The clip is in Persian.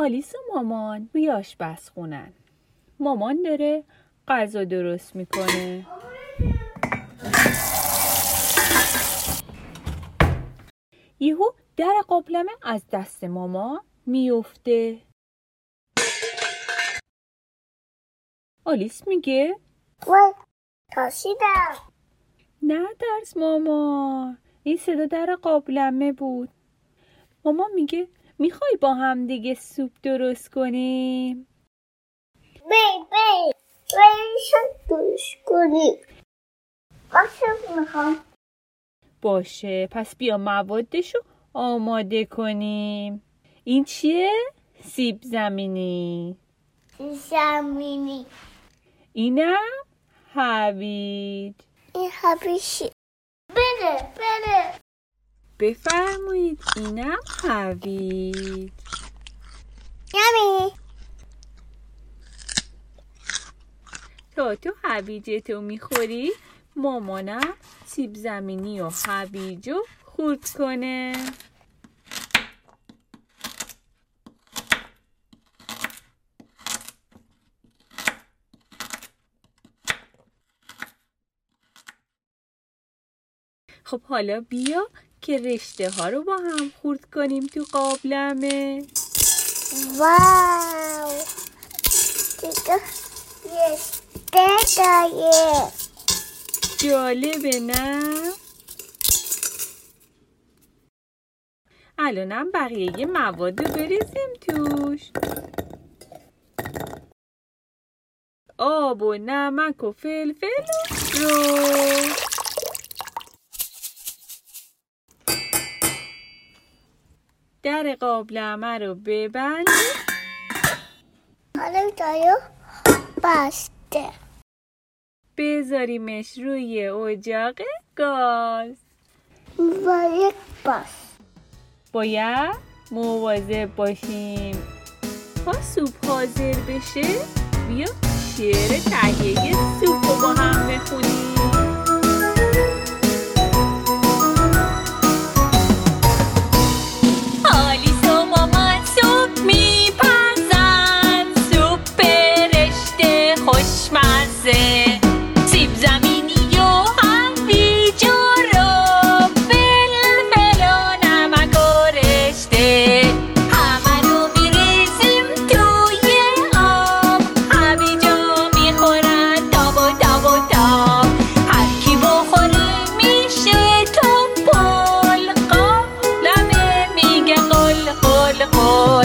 آلیس و مامان روی آشپزخونن. مامان داره غذا درست می‌کنه. یهو در قابلمه از دست ماما میفته آلیس میگه وای تاشیدم نه درس ماما این صدا در قابلمه بود. ماما میگه می‌خوای با هم دیگه سوپ درست کنیم؟ بی بی دوش کنیم. باشه می‌خوام. باشه پس بیا موادشو آماده کنیم. این چیه؟ سیب زمینی. زمینی. اینم هویج. این هبیشی بره بره بفرمایید اینم هویج یمی تا تو هویجتو می‌خوری مامانم سیب زمینی و هویجو خورد کنه. خب حالا بیا که رشته ها رو با هم خورد کنیم تو قابلمه. واو. دیگه جالبه نه؟ الانم بقیه مواد رو بریزیم توش. آب و نمک و فلفل رو. در قابلمه رو ببندیم حالا دایو بسته. بذاریمش روی اجاق گاز. و یک باس باید مواظب باشیم. تا سوپ حاضر بشه. بیا شعر تهیه خلقه